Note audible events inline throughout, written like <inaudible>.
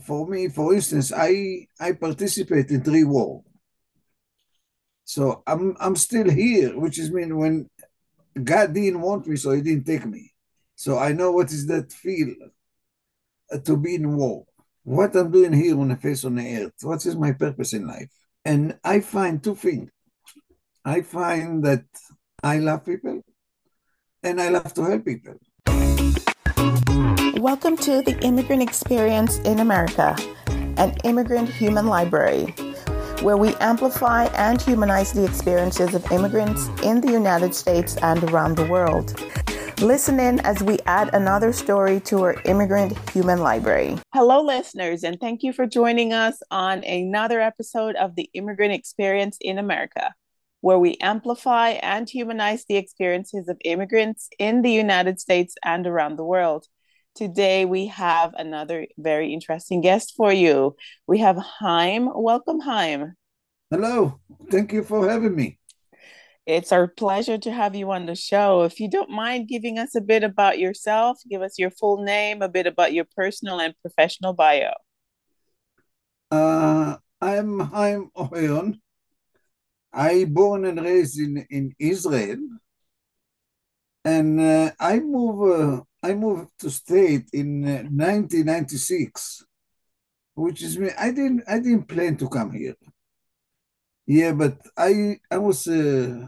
for me, for instance, I I participate in three war. So I'm I'm still here, which is mean when God didn't want me, so He didn't take me. So I know what is that feel uh, to be in war. What I'm doing here on the face on the earth. What is my purpose in life? And I find two things. I find that I love people, and I love to help people. Welcome to the Immigrant Experience in America, an immigrant human library, where we amplify and humanize the experiences of immigrants in the United States and around the world. Listen in as we add another story to our immigrant human library. Hello, listeners, and thank you for joining us on another episode of the Immigrant Experience in America, where we amplify and humanize the experiences of immigrants in the United States and around the world. Today, we have another very interesting guest for you. We have Haim. Welcome, Haim. Hello. Thank you for having me. It's our pleasure to have you on the show. If you don't mind giving us a bit about yourself, give us your full name, a bit about your personal and professional bio. Uh, I'm Haim Ohayon. I born and raised in, in Israel, and uh, I moved uh, I moved to state in uh, 1996, which is me. I didn't I didn't plan to come here. Yeah, but I I was uh,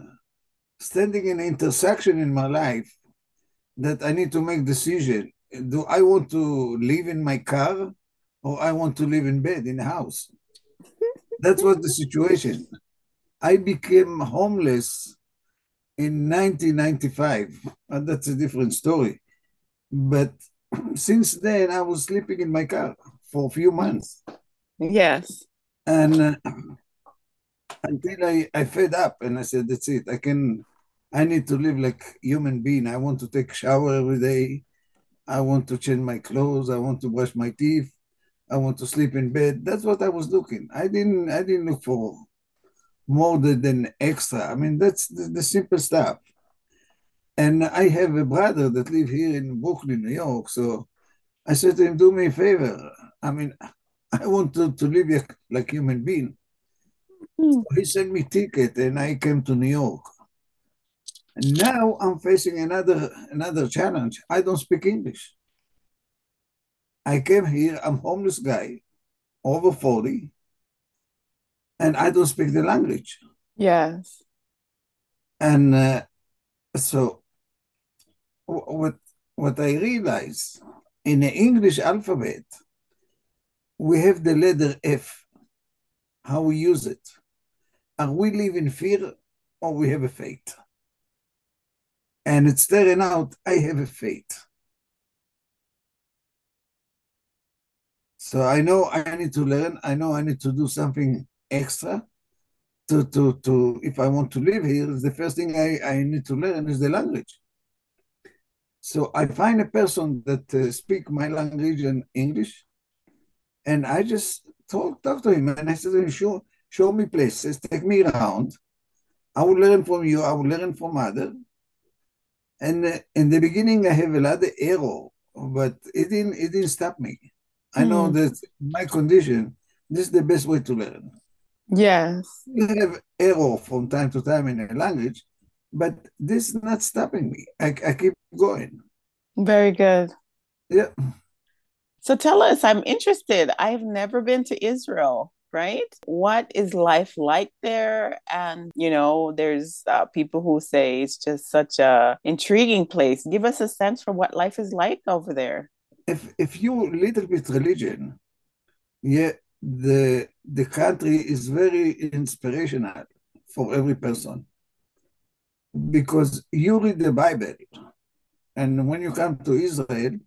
standing in an intersection in my life that I need to make decision. Do I want to live in my car or I want to live in bed in the house? <laughs> That was the situation. I became homeless in 1995, and that's a different story. But since then, I was sleeping in my car for a few months. Yes. And uh, until I, I fed up and I said, that's it. I can, I need to live like human being. I want to take shower every day. I want to change my clothes. I want to brush my teeth. I want to sleep in bed. That's what I was looking. I didn't, I didn't look for more than extra. I mean, that's the, the simple stuff. And I have a brother that live here in Brooklyn, New York. So I said to him, do me a favor. I mean, <laughs> I want to, to live like, like human being. Mm. So he sent me ticket and I came to New York. And now I'm facing another another challenge. I don't speak English. I came here, I'm homeless guy, over 40, and I don't speak the language. Yes. And uh, so what what I realized in the English alphabet, we have the letter F, how we use it. Are we live in fear or we have a fate? And it's turning out I have a fate. So I know I need to learn. I know I need to do something extra to, to, to if I want to live here, the first thing I, I need to learn is the language. So I find a person that uh, speak my language in English, and I just talk talk to him, and I said, "Show show me places, take me around. I will learn from you. I will learn from other." And uh, in the beginning, I have a lot of error, but it didn't it didn't stop me. I know hmm. that my condition. This is the best way to learn. Yes, you have error from time to time in a language, but this is not stopping me. I, I keep going. Very good. Yeah. So tell us, I'm interested. I've never been to Israel, right? What is life like there? And, you know, there's uh, people who say it's just such a intriguing place. Give us a sense for what life is like over there. If, if you little bit religion, yeah, the the country is very inspirational for every person because you read the Bible, and when you come to Israel,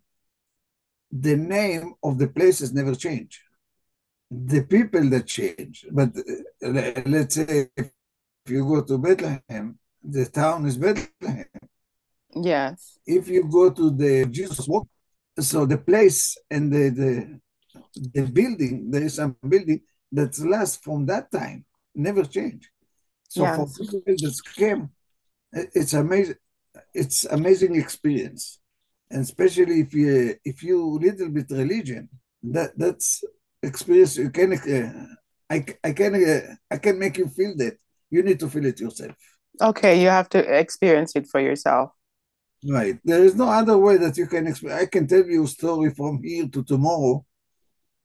the name of the places never change. The people that change, but uh, let's say if you go to Bethlehem, the town is Bethlehem. Yes. If you go to the Jesus walk, so the place and the the, the building, there is some building that lasts from that time, never change. So yes. for people that came it's amazing it's amazing experience and especially if you if you little bit religion That that's experience. You can uh, I I can uh, I can make you feel that. You need to feel it yourself. Okay, you have to experience it for yourself. Right. There is no other way that you can explain. I can tell you a story from here to tomorrow,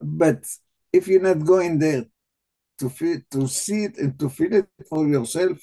but if you're not going there to feel, to see it and to feel it for yourself,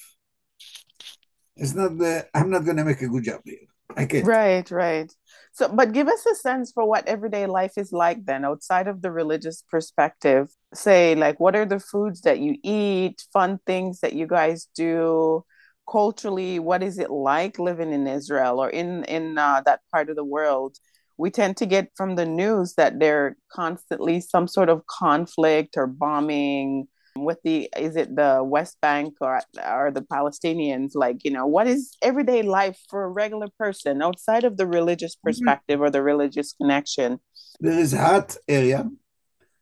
it's not the. I'm not going to make a good job here. I can't. Right, right. So, but give us a sense for what everyday life is like then, outside of the religious perspective. Say, like, what are the foods that you eat, fun things that you guys do? culturally what is it like living in israel or in in uh, that part of the world we tend to get from the news that there constantly some sort of conflict or bombing with the is it the west bank or or the palestinians like you know what is everyday life for a regular person outside of the religious mm-hmm. perspective or the religious connection there is hot area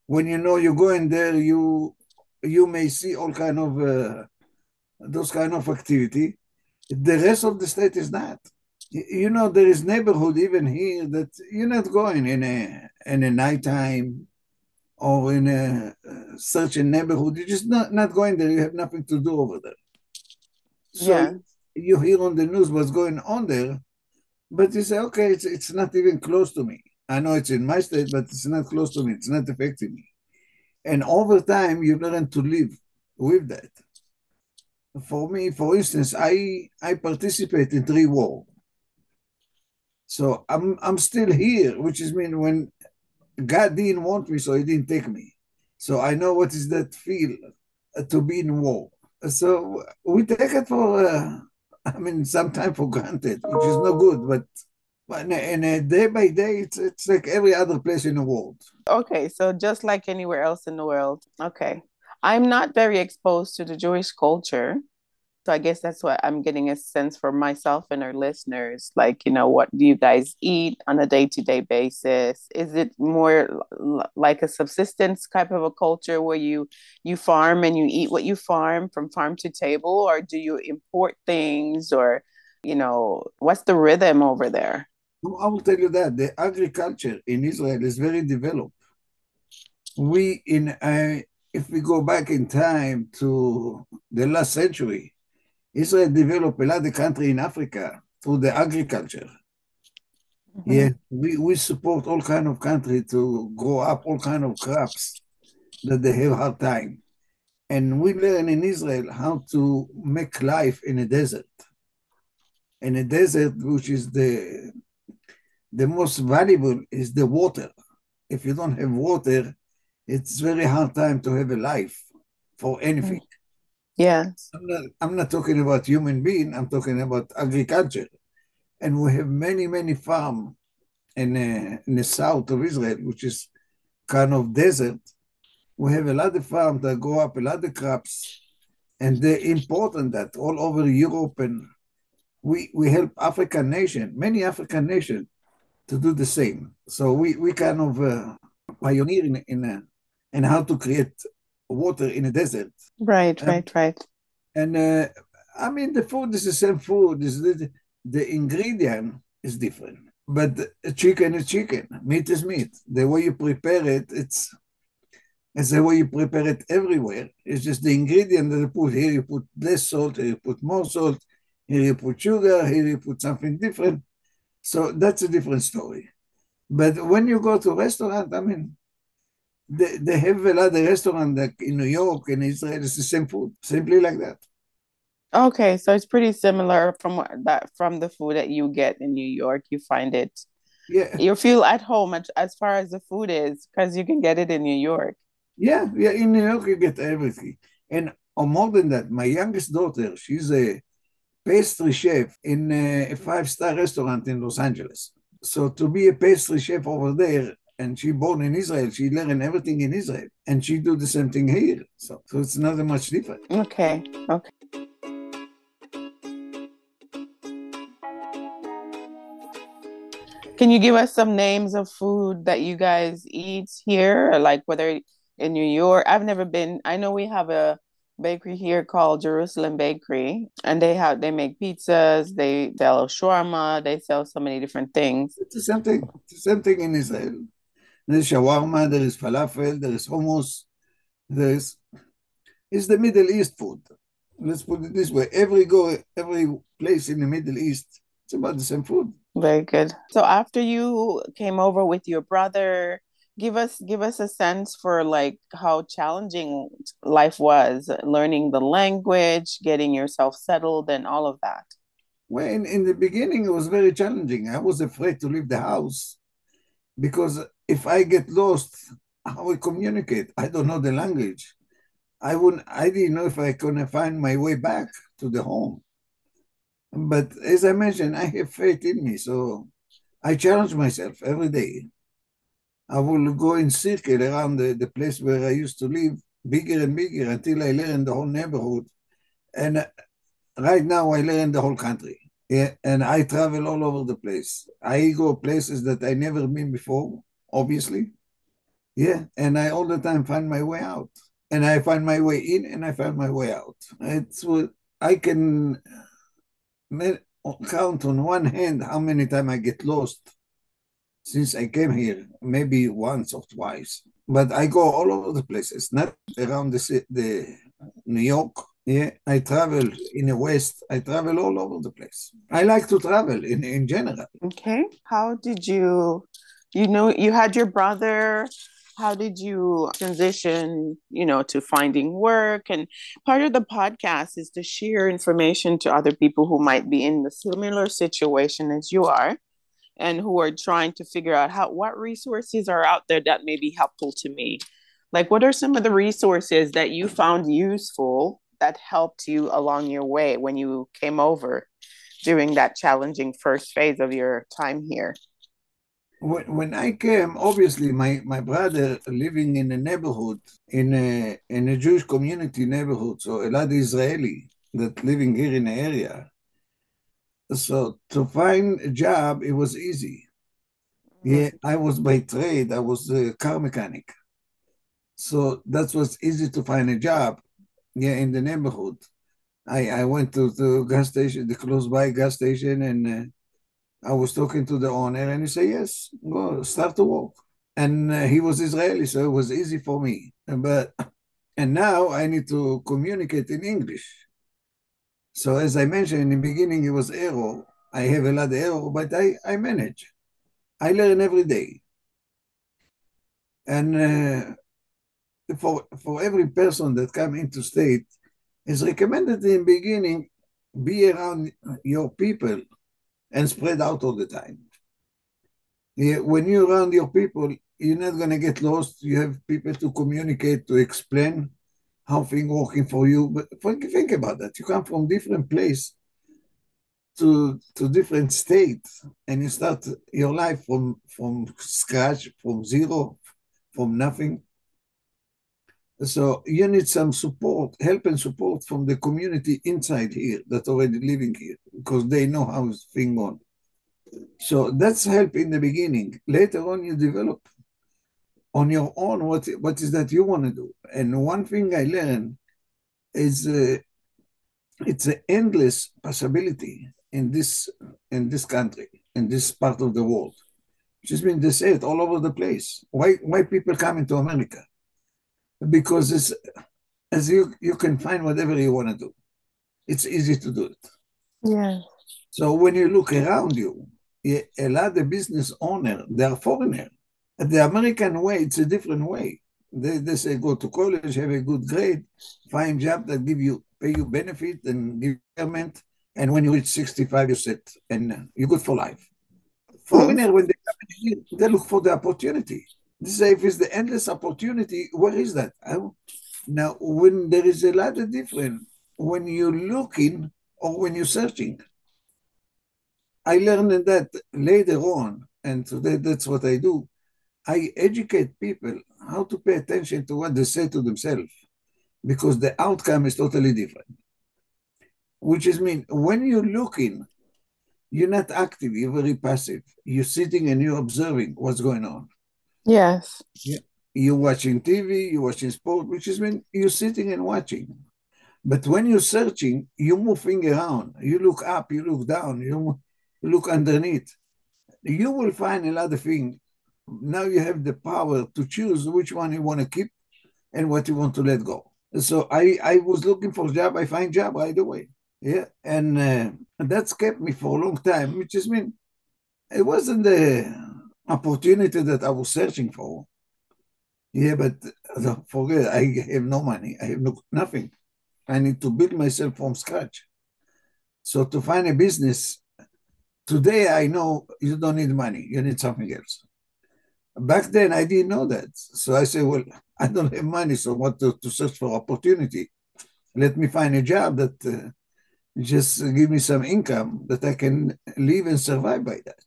when you know you go in there you you may see all kind of uh, those kind of activity. The rest of the state is not. You know, there is neighborhood even here that you're not going in a in a nighttime or in a uh, certain neighborhood. You're just not, not going there. You have nothing to do over there. So yeah. you hear on the news what's going on there, but you say, okay, it's, it's not even close to me. I know it's in my state, but it's not close to me. It's not affecting me. And over time, you learn to live with that for me, for instance, I I participate in three war. So I'm I'm still here, which is mean when God didn't want me, so He didn't take me. So I know what is that feel uh, to be in war. So we take it for, uh, I mean, sometimes for granted, which is no good, but and day by day, it's it's like every other place in the world. Okay, so just like anywhere else in the world. Okay. I'm not very exposed to the Jewish culture. So I guess that's what I'm getting a sense for myself and our listeners. Like, you know, what do you guys eat on a day to day basis? Is it more like a subsistence type of a culture where you you farm and you eat what you farm from farm to table, or do you import things, or you know, what's the rhythm over there? I will tell you that the agriculture in Israel is very developed. We in uh, if we go back in time to the last century, Israel developed a lot of country in Africa through the agriculture. Mm-hmm. Yeah, we, we support all kind of country to grow up all kind of crops that they have hard time. And we learn in Israel how to make life in a desert. In a desert, which is the the most valuable is the water. If you don't have water, it's very hard time to have a life for anything. Yes. I'm not, I'm not talking about human being, I'm talking about agriculture. And we have many, many farm in, uh, in the south of Israel, which is kind of desert. We have a lot of farms that grow up a lot of crops, and they're important that all over Europe and we, we help African nation, many African nations, to do the same. So we, we kind of uh, pioneer in, in uh, and how to create water in a desert. Right, right, right. And uh, I mean, the food is the same food. Is the, the ingredient is different, but chicken is chicken, meat is meat. The way you prepare it, it's it's the way you prepare it everywhere. It's just the ingredient that you put here. You put less salt. Here you put more salt. Here you put sugar. Here you put something different. So that's a different story. But when you go to a restaurant, I mean, they, they have a lot of restaurant like in New York and Israel. It's the same food, simply like that. Okay, so it's pretty similar from what, that from the food that you get in New York. You find it, yeah. You feel at home as, as far as the food is because you can get it in New York. Yeah, yeah. In New York, you get everything, and or more than that, my youngest daughter, she's a pastry chef in a five star restaurant in Los Angeles. So to be a pastry chef over there, and she born in Israel. She learn everything in Israel, and she do the same thing here. So, so it's not much different. Okay. Okay. Can you give us some names of food that you guys eat here, like whether in New York? I've never been. I know we have a bakery here called Jerusalem Bakery, and they have they make pizzas, they sell shawarma, they sell so many different things. It's the same thing. It's the same thing in Israel There's shawarma, there is falafel, there is hummus, there is it's the Middle East food. Let's put it this way: every go, every place in the Middle East, it's about the same food. Very good. So after you came over with your brother, give us give us a sense for like how challenging life was, learning the language, getting yourself settled, and all of that. Well, in, in the beginning, it was very challenging. I was afraid to leave the house because if I get lost, how I communicate? I don't know the language. I wouldn't. I didn't know if I couldn't find my way back to the home. But as I mentioned, I have faith in me, so I challenge myself every day. I will go in circle around the, the place where I used to live, bigger and bigger until I learn the whole neighborhood. And uh, right now I learn the whole country. Yeah, and I travel all over the place. I go places that I never been before, obviously. Yeah, and I all the time find my way out. And I find my way in and I find my way out. It's what I can count on one hand how many times I get lost since I came here, maybe once or twice. But I go all over the places, not around the, the New York. Yeah, I travel in the West. I travel all over the place. I like to travel in, in general. Okay. How did you, you know, you had your brother. How did you transition you know to finding work? And part of the podcast is to share information to other people who might be in the similar situation as you are and who are trying to figure out how what resources are out there that may be helpful to me. Like what are some of the resources that you found useful that helped you along your way when you came over during that challenging first phase of your time here when, when I came, obviously my, my brother living in a neighborhood, in a in a Jewish community neighborhood, so a lot of Israeli that living here in the area. So to find a job, it was easy. Yeah, I was by trade, I was a car mechanic. So that was easy to find a job, yeah, in the neighborhood. I, I went to the gas station, the close by gas station, and uh, I was talking to the owner, and he said, "Yes, go start to walk. And uh, he was Israeli, so it was easy for me. But and now I need to communicate in English. So as I mentioned in the beginning, it was error. I have a lot of error, but I, I manage. I learn every day. And uh, for for every person that come into state, it's recommended in the beginning be around your people and spread out all the time. When you're around your people, you're not going to get lost. You have people to communicate, to explain how things working for you. But think about that. You come from different place to to different state, and you start your life from from scratch, from zero, from nothing. So you need some support, help and support from the community inside here that already living here, because they know how thing on. So that's help in the beginning. Later on, you develop on your own what what is that you want to do. And one thing I learned is uh, it's an endless possibility in this in this country, in this part of the world. Just been they say it all over the place. Why why people coming to America? Because it's as you you can find whatever you want to do. It's easy to do it. Yeah. So when you look around you, a lot of business owner they are foreigner. The American way, it's a different way. They, they say go to college, have a good grade, find job that give you pay you benefit and give government, and when you reach 65, you sit and uh, you're good for life. Hmm. Foreigner, when they come here, they look for the opportunity. This if it's the endless opportunity, where is that? Now, when there is a lot of difference when you're looking or when you're searching. I learned that later on, and today that's what I do. I educate people how to pay attention to what they say to themselves because the outcome is totally different. Which is mean when you're looking, you're not active, you're very passive. You're sitting and you're observing what's going on. Yes. Yeah. You're watching TV, you're watching sport, which is when you're sitting and watching. But when you're searching, you're moving around. You look up, you look down, you look underneath. You will find a lot of things now you have the power to choose which one you want to keep and what you want to let go. So I, I was looking for job. I find job right away. Yeah, and uh, that's kept me for a long time, which is mean it wasn't the opportunity that I was searching for. Yeah, but forget I have no money. I have no, nothing. I need to build myself from scratch. So to find a business, today I know you don't need money. You need something else. Back then I didn't know that. So I said, well, I don't have money, so what to, to search for opportunity? Let me find a job that uh, just give me some income that I can live and survive by that.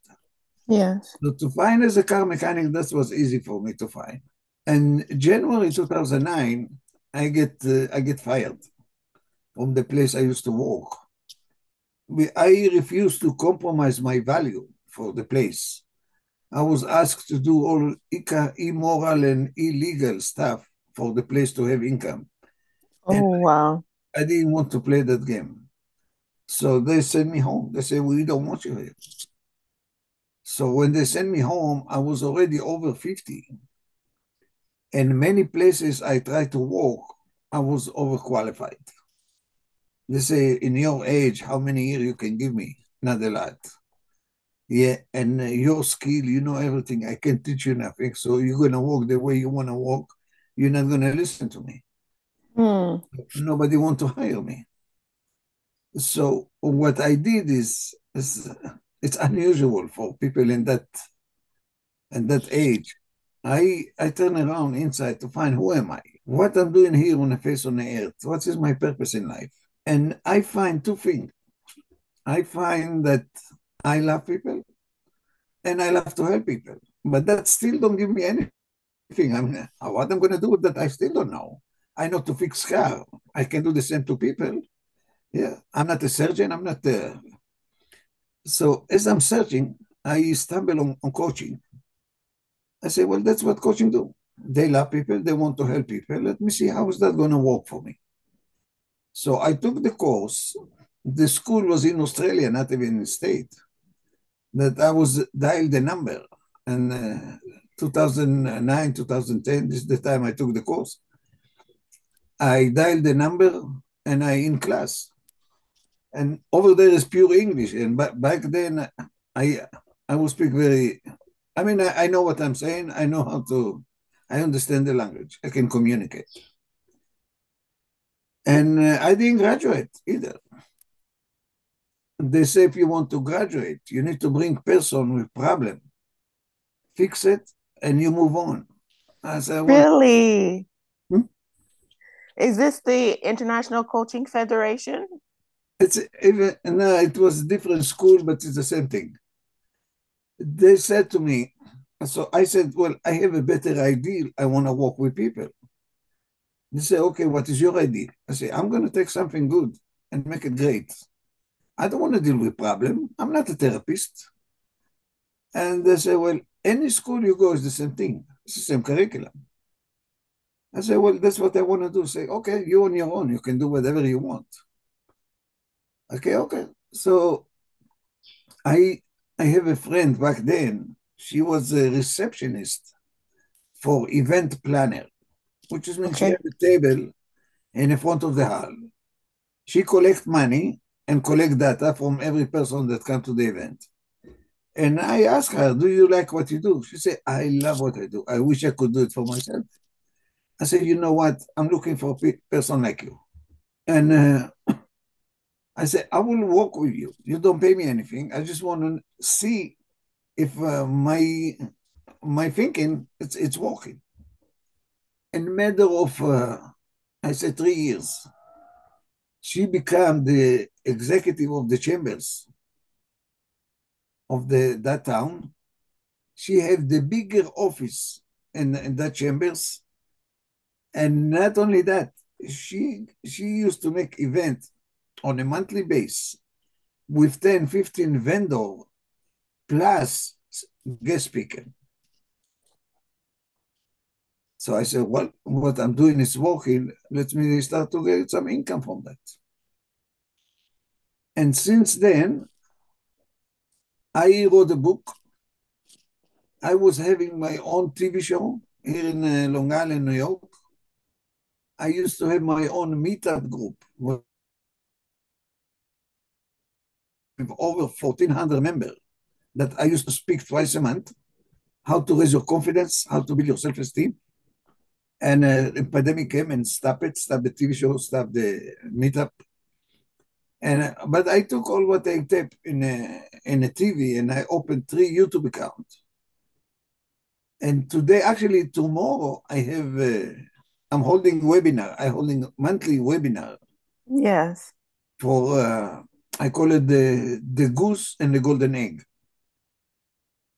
Yes. So to find as a car mechanic, that was easy for me to find. And January 2009, I get uh, I get fired from the place I used to work. I refused to compromise my value for the place. I was asked to do all immoral and illegal stuff for the place to have income. Oh, and wow. I, I didn't want to play that game. So they sent me home. They said, We don't want you here. So when they sent me home, I was already over 50. And many places I tried to work, I was overqualified. They say, in your age, how many years you can give me? Not a lot. Yeah, and your skill, you know everything. I can teach you nothing. So you're going to walk the way you want to walk. You're not going to listen to me. Hmm. Nobody want to hire me. So what I did is, is it's unusual for people in that in that age. I I turn around inside to find who am I, what I'm doing here on the face on the earth, what is my purpose in life, and I find two things. I find that I love people, and I love to help people, but that still don't give me anything. I mean, what I'm going to do with that, I still don't know. I know to fix car. I can do the same to people. Yeah, I'm not a surgeon. I'm not a so as I'm searching, I stumble on, on coaching. I say, well, that's what coaching do. They love people, they want to help people. Let me see how is that going to work for me. So I took the course. The school was in Australia, not even in the state. That I was dialed the number, and uh, 2009, 2010, this is the time I took the course. I dialed the number, and I in class and over there is pure English. And back back then, I I will speak very. I mean, I, I know what I'm saying. I know how to. I understand the language. I can communicate. And uh, I didn't graduate either. They say if you want to graduate, you need to bring person with problem, fix it, and you move on. I said, really? Hmm? Is this the International Coaching Federation? It's even no, uh, it was a different school, but it's the same thing. They said to me, so I said, Well, I have a better idea. I want to work with people. They say, Okay, what is your idea? I say, I'm going to take something good and make it great. I don't want to deal with problem. I'm not a therapist. And they say, Well, any school you go is the same thing. It's the same curriculum. I say, Well, that's what I want to do. Say, okay, you on your own. You can do whatever you want. Okay, okay. So I I have a friend back then. She was a receptionist for event planner, which is means okay. she had a table in the front of the hall. She collect money and collect data from every person that come to the event. And I asked her, "Do you like what you do?" She said, "I love what I do. I wish I could do it for myself." I said, "You know what? I'm looking for a person like you." And uh, I said, I will work with you. You don't pay me anything. I just want to see if uh, my my thinking it's it's working. In matter of uh, I said three years, she became the executive of the chambers of the that town. She had the bigger office in, in that chambers, and not only that, she she used to make events on a monthly base with 10, 15 vendor plus guest speaker. So I said, well, what I'm doing is working. Let me start to get some income from that. And since then, I wrote a book I was having my own TV show here in uh, Long Island, New York. I used to have my own meetup group with over 1,400 members that I used to speak twice a month, how to raise your confidence, how to build your self-esteem. And uh, the pandemic came and stopped it, stopped the TV show, stopped the meetup. And uh, but I took all what I taped in a, in a TV and I opened three YouTube accounts. And today, actually tomorrow, I have uh, I'm holding webinar. I'm holding monthly webinar. Yes. For uh, I call it the the goose and the golden egg,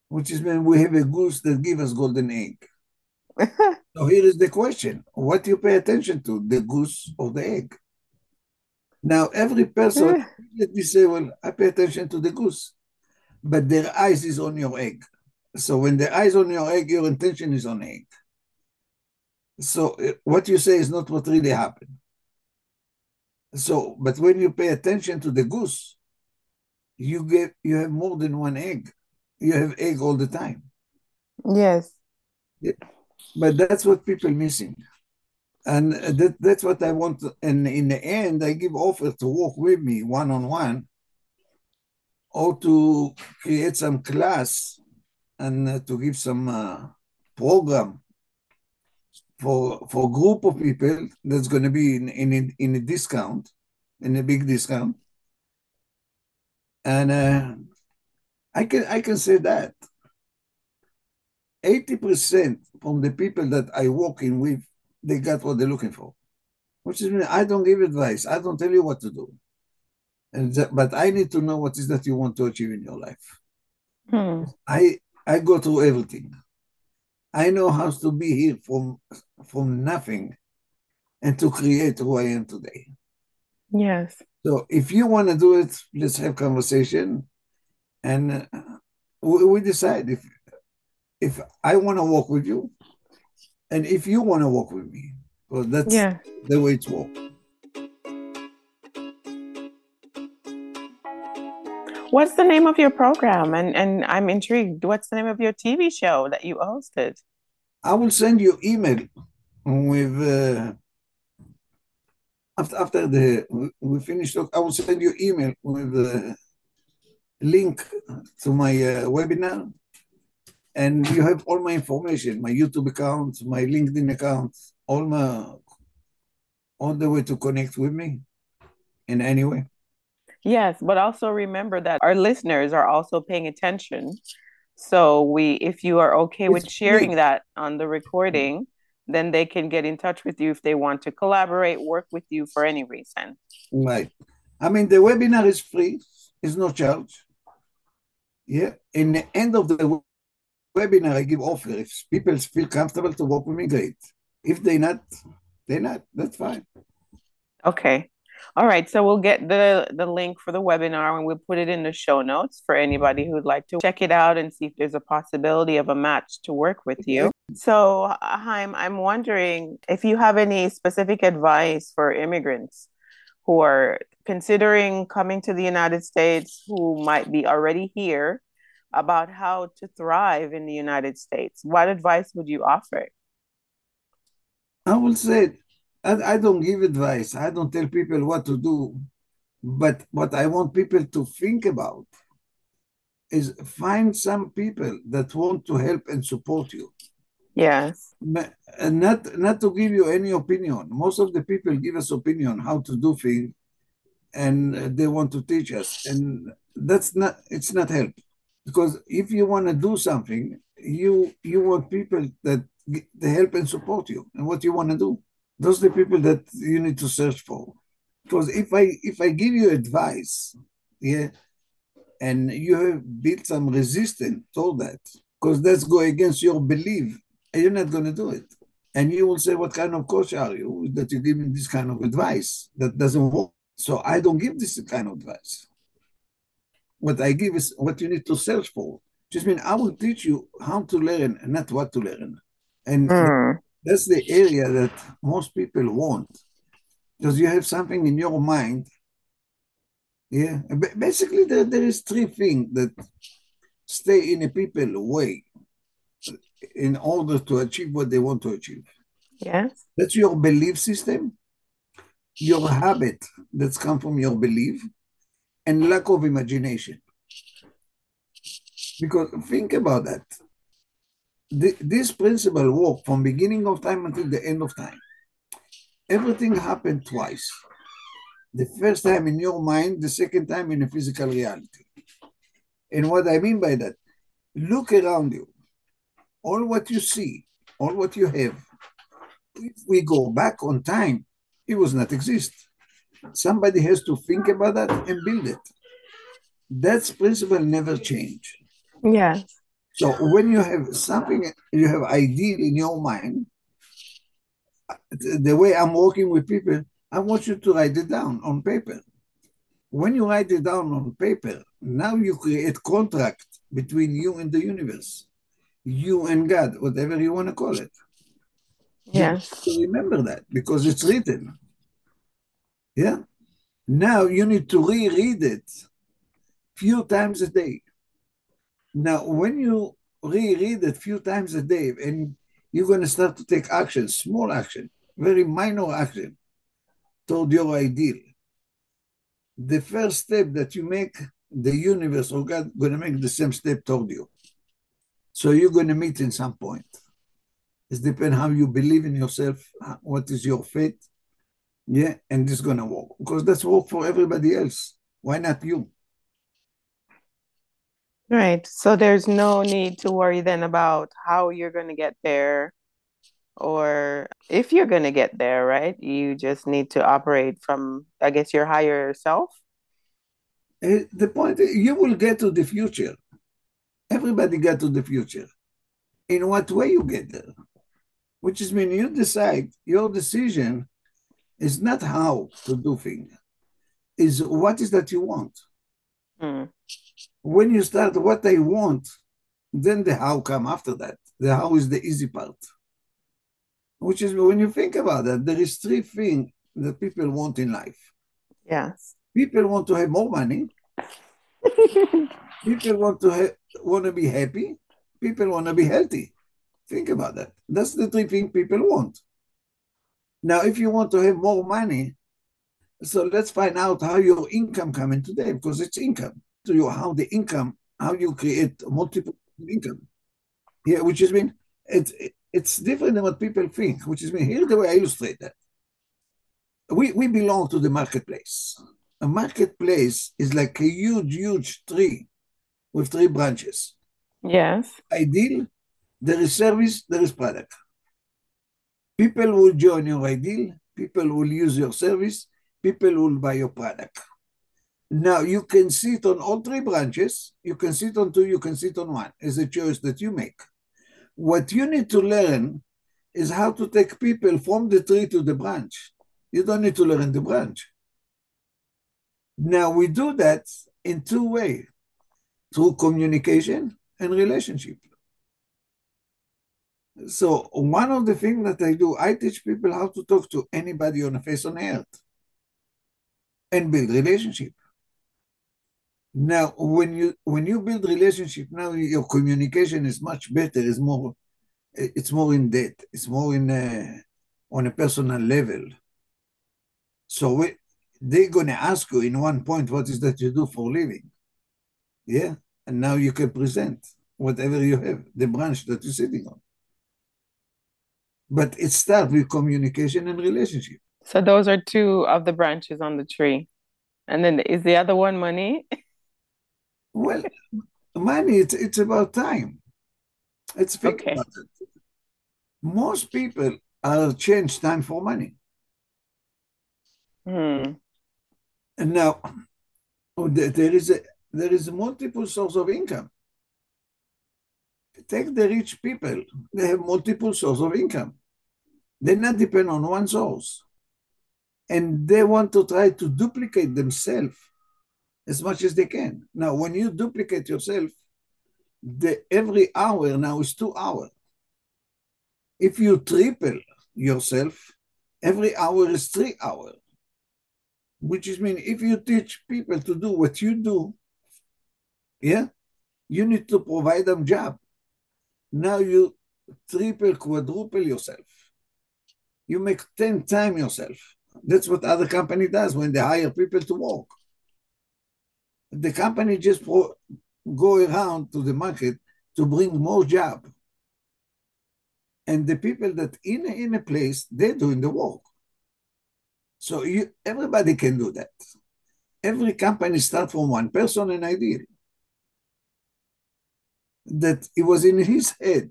which is when we have a goose that gives us golden egg. <laughs> so here is the question: What do you pay attention to, the goose or the egg? Now, every person, <laughs> let me say, well, I pay attention to the goose, but their eyes is on your egg. So when the eyes on your egg, your intention is on egg. So uh, what you say is not what really happened. So, but when you pay attention to the goose, you get you have more than one egg. You have egg all the time. Yes. Yeah. But that's what people missing. And that, that's what I want. To, and in the end, I give offer to work with me one on one or to create some class and uh, to give some uh, program for for a group of people that's going to be in, in, a, in a discount, in a big discount. And uh, I can I can say that 80% from the people that I work in with, they got what they're looking for. Which is I don't give advice. I don't tell you what to do. And that, but I need to know what is that you want to achieve in your life. Hmm. I I go through everything. I know how to be here from from nothing and to create who I am today. Yes. So if you want to do it, let's have conversation, and uh, we, we decide if if I want to work with you, and if you want to work with me. Well, that's Yeah. the way it's works. What's the name of your program? And and I'm intrigued. What's the name of your TV show that you hosted? I will send you email with uh, after after the we- we finish talk. I will send you email with the link to my uh, webinar, and you have all my information, my YouTube account, my LinkedIn account, all my all the way to connect with me in any way. Yes, but also remember that our listeners are also paying attention. So we, if you are okay with sharing that on the recording, then they can get in touch with you if they want to collaborate, work with you for any reason. Right. I mean, the webinar is free. It's no charge. Yeah. In the end of the webinar, I give offer. If people feel comfortable to work with me, great. If they not, they not. That's fine. Okay. All right. So we'll get the the link for the webinar and we'll put it in the show notes for anybody who'd like to check it out and see if there's a possibility of a match to work with you. Mm-hmm. So, Haim, I'm wondering if you have any specific advice for immigrants who are considering coming to the United States who might be already here about how to thrive in the United States. What advice would you offer? I will say, I, I don't give advice. I don't tell people what to do. But what I want people to think about is find some people that want to help and support you. Yes. And not not to give you any opinion. Most of the people give us opinion how to do things, and they want to teach us, and that's not it's not help. Because if you want to do something, you you want people that they help and support you, and what you want to do. Those are the people that you need to search for. Because if I if I give you advice, yeah, and you have built some resistance toward that, because that's go against your belief, and you're not going to do it. And you will say, What kind of coach are you that you give me this kind of advice that doesn't work? So I don't give this kind of advice. What I give is what you need to search for. Just mean I will teach you how to learn and not what to learn. And Mm. That's the area that most people want. Because you have something in your mind. Yeah. Ba- Basically, there, there is three things that stay in a people way. in order to achieve what they want to achieve. Yes. That's your belief system, your habit that's come from your belief, and lack of imagination. Because think about that. This principle work from beginning of time until the end of time. Everything happened twice. The first time in your mind, the second time in a physical reality. And what I mean by that, look around you. All what you see, all what you have, if we go back on time, it was not exist. Somebody has to think about that and build it. That principle never change. Yes. So when you have something, you have ideal in your mind, the way I'm working with people, I want you to write it down on paper. When you write it down on paper, now you create contract between you and the universe, you and God, whatever you want to call it. Yes. So remember that because it's written. Yeah. Now you need to reread it few times a day. Now, when you reread it few times a day and you're going to start to take action, small action, very minor action toward your ideal. The first step that you make, the universe or God going to make the same step toward you. So you're going to meet in some point. It depends how you believe in yourself, uh, what is your faith. Yeah, and this is gonna work. Because that's work for everybody else. Why not you? Right. So there's no need to worry then about how you're gonna get there or if you're gonna get there, right? You just need to operate from I guess your higher self. Uh, the point is, you will get to the future. Everybody get to the future. In what way you get there? which is when you decide your decision is not how to do things, is what is that you want. Mm. When you start what I want, then the how come after that. The how is the easy part. Which is when you think about that, there is three things that people want in life. Yes. People want to have more money. <laughs> people want to ha- want to be happy. People want to be healthy. Think about that. That's the three things people want. Now, if you want to have more money, so let's find out how your income coming today, because it's income. To you, how the income, how you create multiple income. Yeah, which is mean it's it's different than what people think, which is mean here's the way I illustrate that. We we belong to the marketplace. A marketplace is like a huge, huge tree with three branches. Yes. Ideal, there is service, there is product. People will join your ideal, people will use your service, people will buy your product. Now you can sit on all three branches, you can sit on two, you can sit on one. It's a choice that you make. What you need to learn is how to take people from the tree to the branch. You don't need to learn the branch. Now we do that in two ways through communication and relationship. So one of the things that I do, I teach people how to talk to anybody on the face on earth and build relationship. Now, when you when you build relationship, now your communication is much better. It's more, it's more in depth. It's more in a, on a personal level. So we, they're gonna ask you in one point, what is that you do for living? Yeah, and now you can present whatever you have, the branch that you're sitting on. But it starts with communication and relationship. So those are two of the branches on the tree. And then is the other one money? <laughs> well, money, it's, it's about time. It's think okay. about it. Most people are change time for money. Hmm. And now there is a there is a multiple source of income. Take the rich people, they have multiple sources of income. They not depend on one source. And they want to try to duplicate themselves as much as they can. Now, when you duplicate yourself, the every hour now is two hours. If you triple yourself, every hour is three hours. Which is mean if you teach people to do what you do, yeah, you need to provide them job. Now you triple, quadruple yourself. You make 10 times yourself. That's what other company does when they hire people to work. The company just go around to the market to bring more job. And the people that in, in a place, they're doing the work. So you, everybody can do that. Every company start from one person and idea that it was in his head.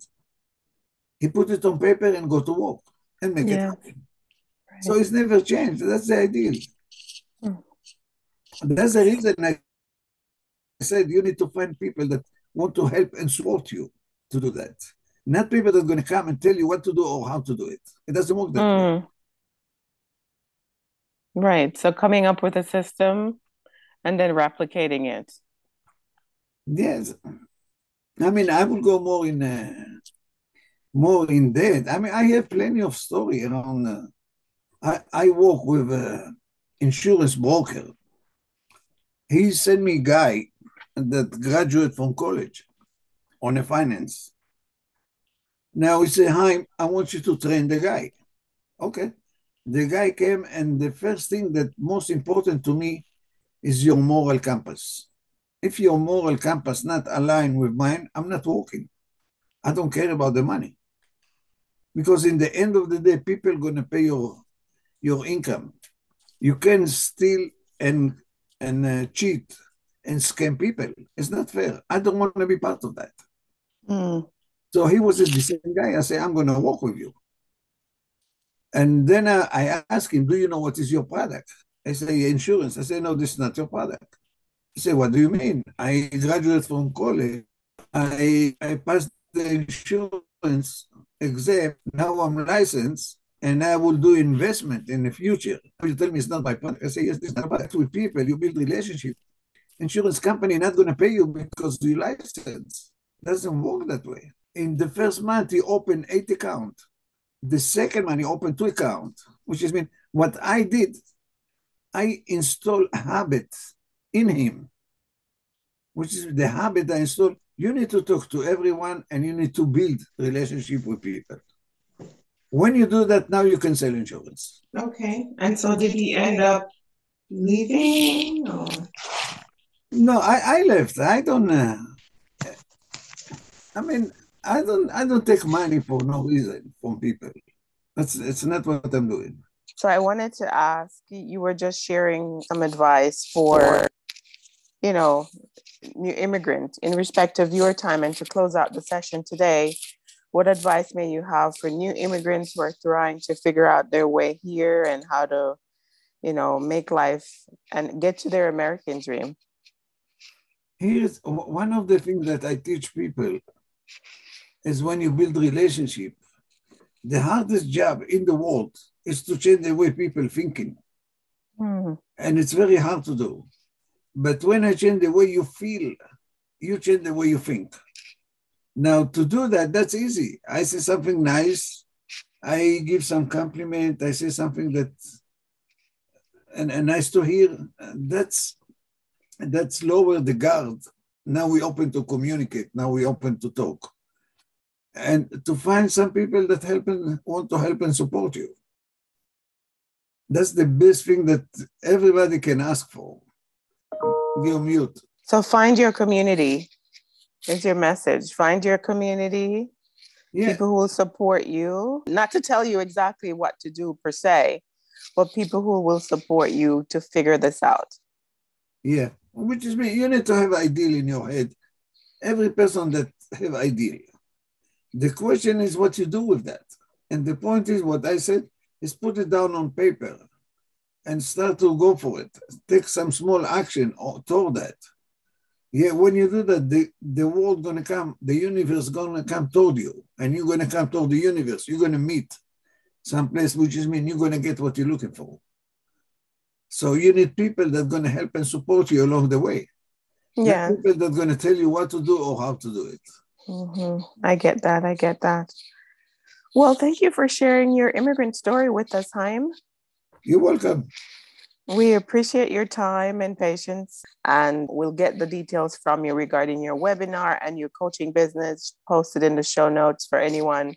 He put it on paper and go to work and make yeah. it happen. Right. So it's never changed. That's the ideal. Hmm. That's the reason I said you need to find people that want to help and support you to do that. Not people that are going to come and tell you what to do or how to do it. It doesn't work that mm. way. Right. So coming up with a system and then replicating it. Yes. I mean, I will go more in uh, more in depth. I mean, I have plenty of story around. Uh, I I work with an insurance broker. He sent me a guy that graduate from college on a finance. Now he said, "Hi, I want you to train the guy." Okay. The guy came, and the first thing that most important to me is your moral compass. If your moral compass not aligned with mine, I'm not working. I don't care about the money. Because in the end of the day, people to pay your your income. You can steal and and uh, cheat and scam people. It's not fair. I don't want to be part of that. Mm. So he was a decent guy. I say, I'm going to work with you. And then uh, I asked him, Do you know what is your product? I say, Insurance. I say, No, this is not your product. He said, What do you mean? I graduated from college. I, I passed the insurance exam. Now I'm licensed and I will do investment in the future. You tell me it's not my product. I say, Yes, this is not product. With people, you build relationship. Insurance company not going to pay you because you license. Doesn't work that way. In the first month, he opened eight account. The second month, he opened two account, which is mean what I did, I install habit in him, which is the habit I install. You need to talk to everyone and you need to build relationship with people. When you do that, now you can sell insurance. Okay. And so did he end up leaving? Or? No, I, I left. I don't. Uh, I mean, I don't. I don't take money for no reason from people. That's it's not what I'm doing. So I wanted to ask. You were just sharing some advice for you know, new immigrant in respect of your time and to close out the session today, what advice may you have for new immigrants who are trying to figure out their way here and how to, you know, make life and get to their American dream? Here's one of the things that I teach people is when you build relationship, the hardest job in the world is to change the way people thinking. Mm. And it's very hard to do. But when I change the way you feel, you change the way you think. Now, to do that, that's easy. I say something nice, I give some compliment, I say something that and, and nice to hear. That's that's lower the guard. Now we open to communicate. Now we open to talk, and to find some people that help and want to help and support you. That's the best thing that everybody can ask for. You're mute. So find your community. Is your message. Find your community. Yeah. People who will support you. Not to tell you exactly what to do per se, but people who will support you to figure this out. Yeah. Which is me. You need to have ideal in your head. Every person that have ideal. The question is what you do with that. And the point is what I said is put it down on paper and start to go for it. Take some small action toward that. Yeah, when you do that, the, the world gonna come, the universe gonna come toward you, and you're gonna come toward the universe. You're gonna meet some place, which is mean you're gonna get what you're looking for. So you need people that are gonna help and support you along the way. Yeah, people that are gonna tell you what to do or how to do it. Mm-hmm. I get that. I get that. Well, thank you for sharing your immigrant story with us, Haim. You're welcome. We appreciate your time and patience, and we'll get the details from you regarding your webinar and your coaching business posted in the show notes for anyone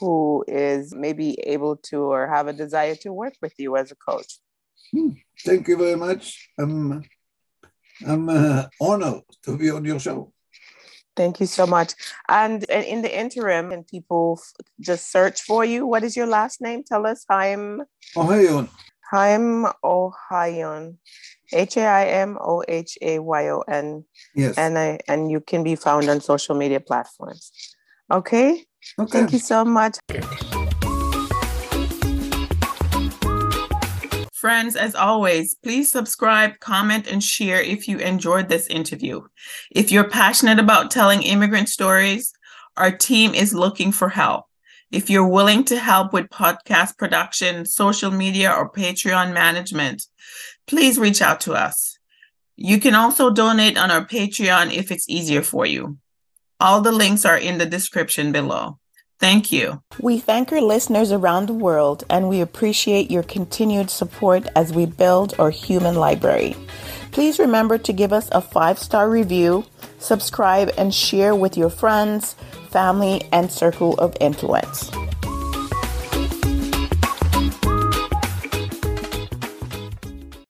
who is maybe able to or have a desire to work with you as a coach. Thank you very much. I'm, I'm uh, honored to be on your show. Thank you so much. And in the interim, can people just search for you? What is your last name? Tell us. Haim. Ohayon. Haim Ohayon. H A I M O H A Y O N. Yes. And I and you can be found on social media platforms. Okay. Okay. Thank you so much. Friends, as always, please subscribe, comment, and share if you enjoyed this interview. If you're passionate about telling immigrant stories, our team is looking for help. If you're willing to help with podcast production, social media, or Patreon management, please reach out to us. You can also donate on our Patreon if it's easier for you. All the links are in the description below. Thank you. We thank our listeners around the world and we appreciate your continued support as we build our human library. Please remember to give us a five star review, subscribe, and share with your friends, family, and circle of influence.